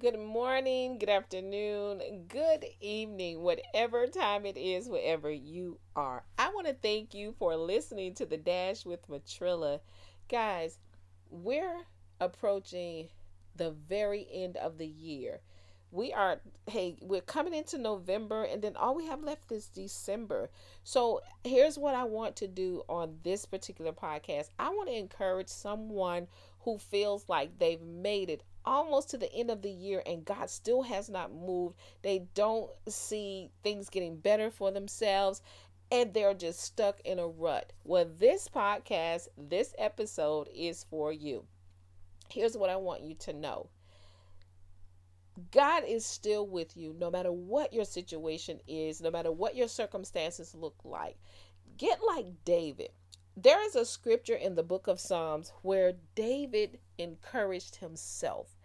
good morning, good afternoon, good evening, whatever time it is, wherever you are. I want to thank you for listening to the Dash with Matrilla. Guys, we're approaching the very end of the year. We are, hey, we're coming into November, and then all we have left is December. So, here's what I want to do on this particular podcast I want to encourage someone who feels like they've made it almost to the end of the year and God still has not moved. They don't see things getting better for themselves and they're just stuck in a rut. Well, this podcast, this episode is for you. Here's what I want you to know God is still with you no matter what your situation is, no matter what your circumstances look like. Get like David. There is a scripture in the book of Psalms where David encouraged himself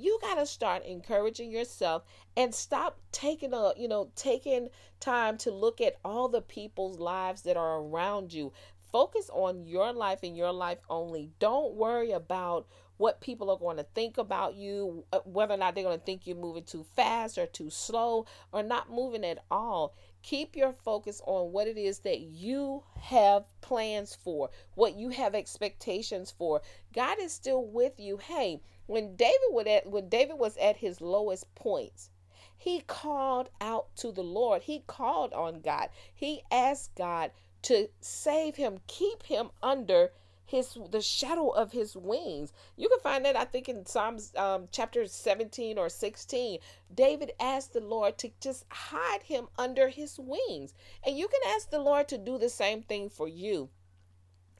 you got to start encouraging yourself and stop taking a you know taking time to look at all the people's lives that are around you. Focus on your life and your life only. Don't worry about what people are going to think about you uh, whether or not they're going to think you're moving too fast or too slow or not moving at all keep your focus on what it is that you have plans for what you have expectations for god is still with you hey when David would at when David was at his lowest points, he called out to the Lord. He called on God. He asked God to save him, keep him under his the shadow of his wings. You can find that I think in Psalms um, chapter 17 or 16. David asked the Lord to just hide him under his wings. And you can ask the Lord to do the same thing for you.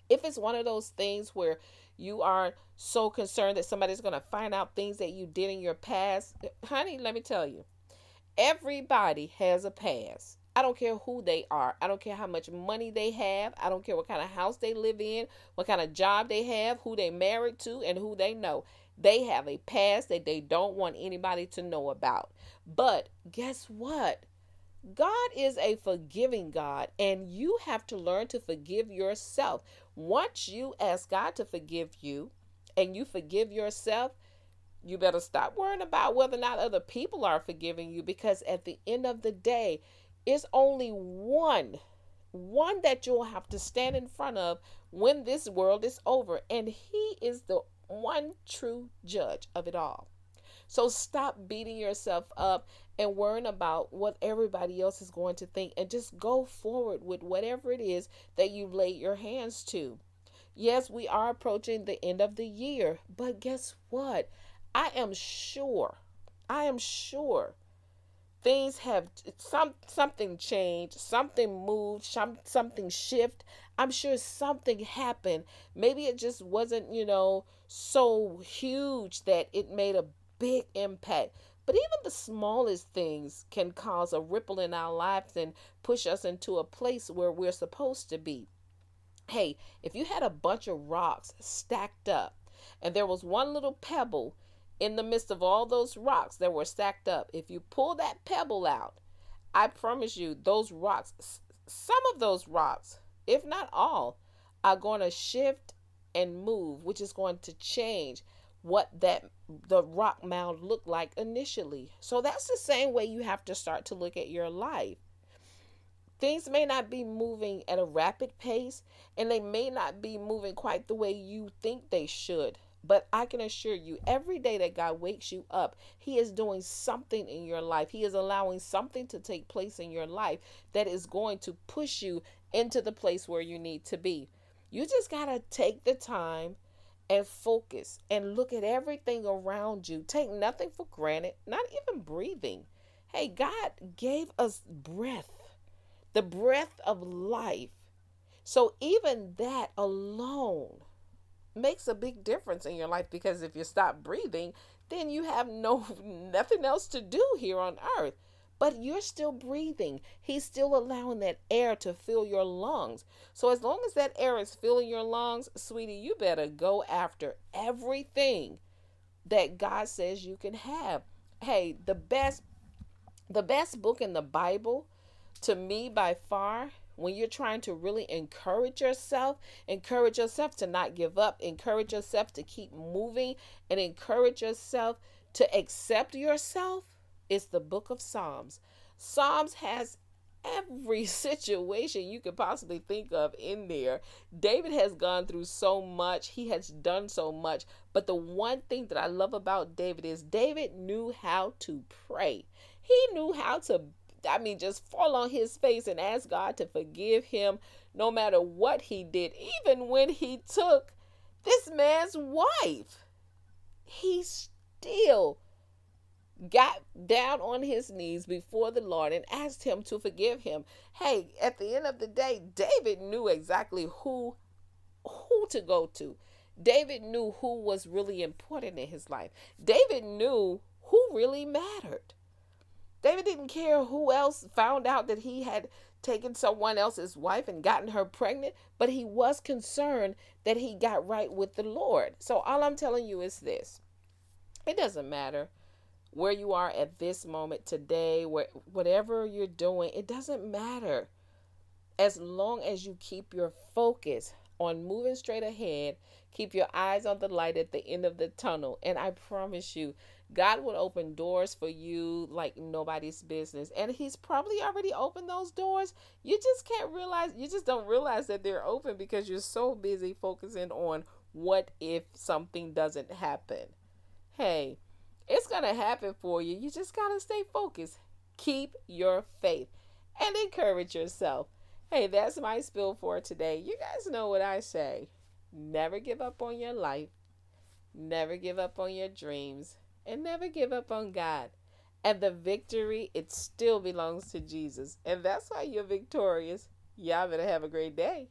If it's one of those things where you are so concerned that somebody's going to find out things that you did in your past. Honey, let me tell you, everybody has a past. I don't care who they are. I don't care how much money they have. I don't care what kind of house they live in, what kind of job they have, who they married to, and who they know. They have a past that they don't want anybody to know about. But guess what? God is a forgiving God, and you have to learn to forgive yourself. Once you ask God to forgive you and you forgive yourself, you better stop worrying about whether or not other people are forgiving you because at the end of the day, it's only one, one that you'll have to stand in front of when this world is over, and He is the one true judge of it all. So stop beating yourself up and worrying about what everybody else is going to think and just go forward with whatever it is that you've laid your hands to. Yes, we are approaching the end of the year, but guess what? I am sure, I am sure things have some something changed something moved some something shift i'm sure something happened maybe it just wasn't you know so huge that it made a big impact. But even the smallest things can cause a ripple in our lives and push us into a place where we're supposed to be. Hey, if you had a bunch of rocks stacked up and there was one little pebble in the midst of all those rocks that were stacked up, if you pull that pebble out, I promise you, those rocks, some of those rocks, if not all, are going to shift and move, which is going to change what that the rock mound looked like initially. So that's the same way you have to start to look at your life. Things may not be moving at a rapid pace and they may not be moving quite the way you think they should. But I can assure you, every day that God wakes you up, He is doing something in your life. He is allowing something to take place in your life that is going to push you into the place where you need to be. You just got to take the time and focus and look at everything around you. Take nothing for granted, not even breathing. Hey, God gave us breath, the breath of life. So even that alone makes a big difference in your life because if you stop breathing, then you have no nothing else to do here on earth but you're still breathing. He's still allowing that air to fill your lungs. So, as long as that air is filling your lungs, sweetie, you better go after everything that God says you can have. Hey, the best the best book in the Bible to me by far when you're trying to really encourage yourself, encourage yourself to not give up, encourage yourself to keep moving, and encourage yourself to accept yourself is the book of Psalms. Psalms has every situation you could possibly think of in there. David has gone through so much, he has done so much. But the one thing that I love about David is David knew how to pray. He knew how to, I mean, just fall on his face and ask God to forgive him no matter what he did, even when he took this man's wife. He still got down on his knees before the Lord and asked him to forgive him. Hey, at the end of the day, David knew exactly who who to go to. David knew who was really important in his life. David knew who really mattered. David didn't care who else found out that he had taken someone else's wife and gotten her pregnant, but he was concerned that he got right with the Lord. So all I'm telling you is this. It doesn't matter where you are at this moment today, where whatever you're doing, it doesn't matter. As long as you keep your focus on moving straight ahead, keep your eyes on the light at the end of the tunnel, and I promise you, God will open doors for you like nobody's business. And He's probably already opened those doors. You just can't realize, you just don't realize that they're open because you're so busy focusing on what if something doesn't happen. Hey, it's going to happen for you. You just got to stay focused. Keep your faith and encourage yourself. Hey, that's my spill for today. You guys know what I say. Never give up on your life. Never give up on your dreams. And never give up on God. And the victory, it still belongs to Jesus. And that's why you're victorious. Y'all better have a great day.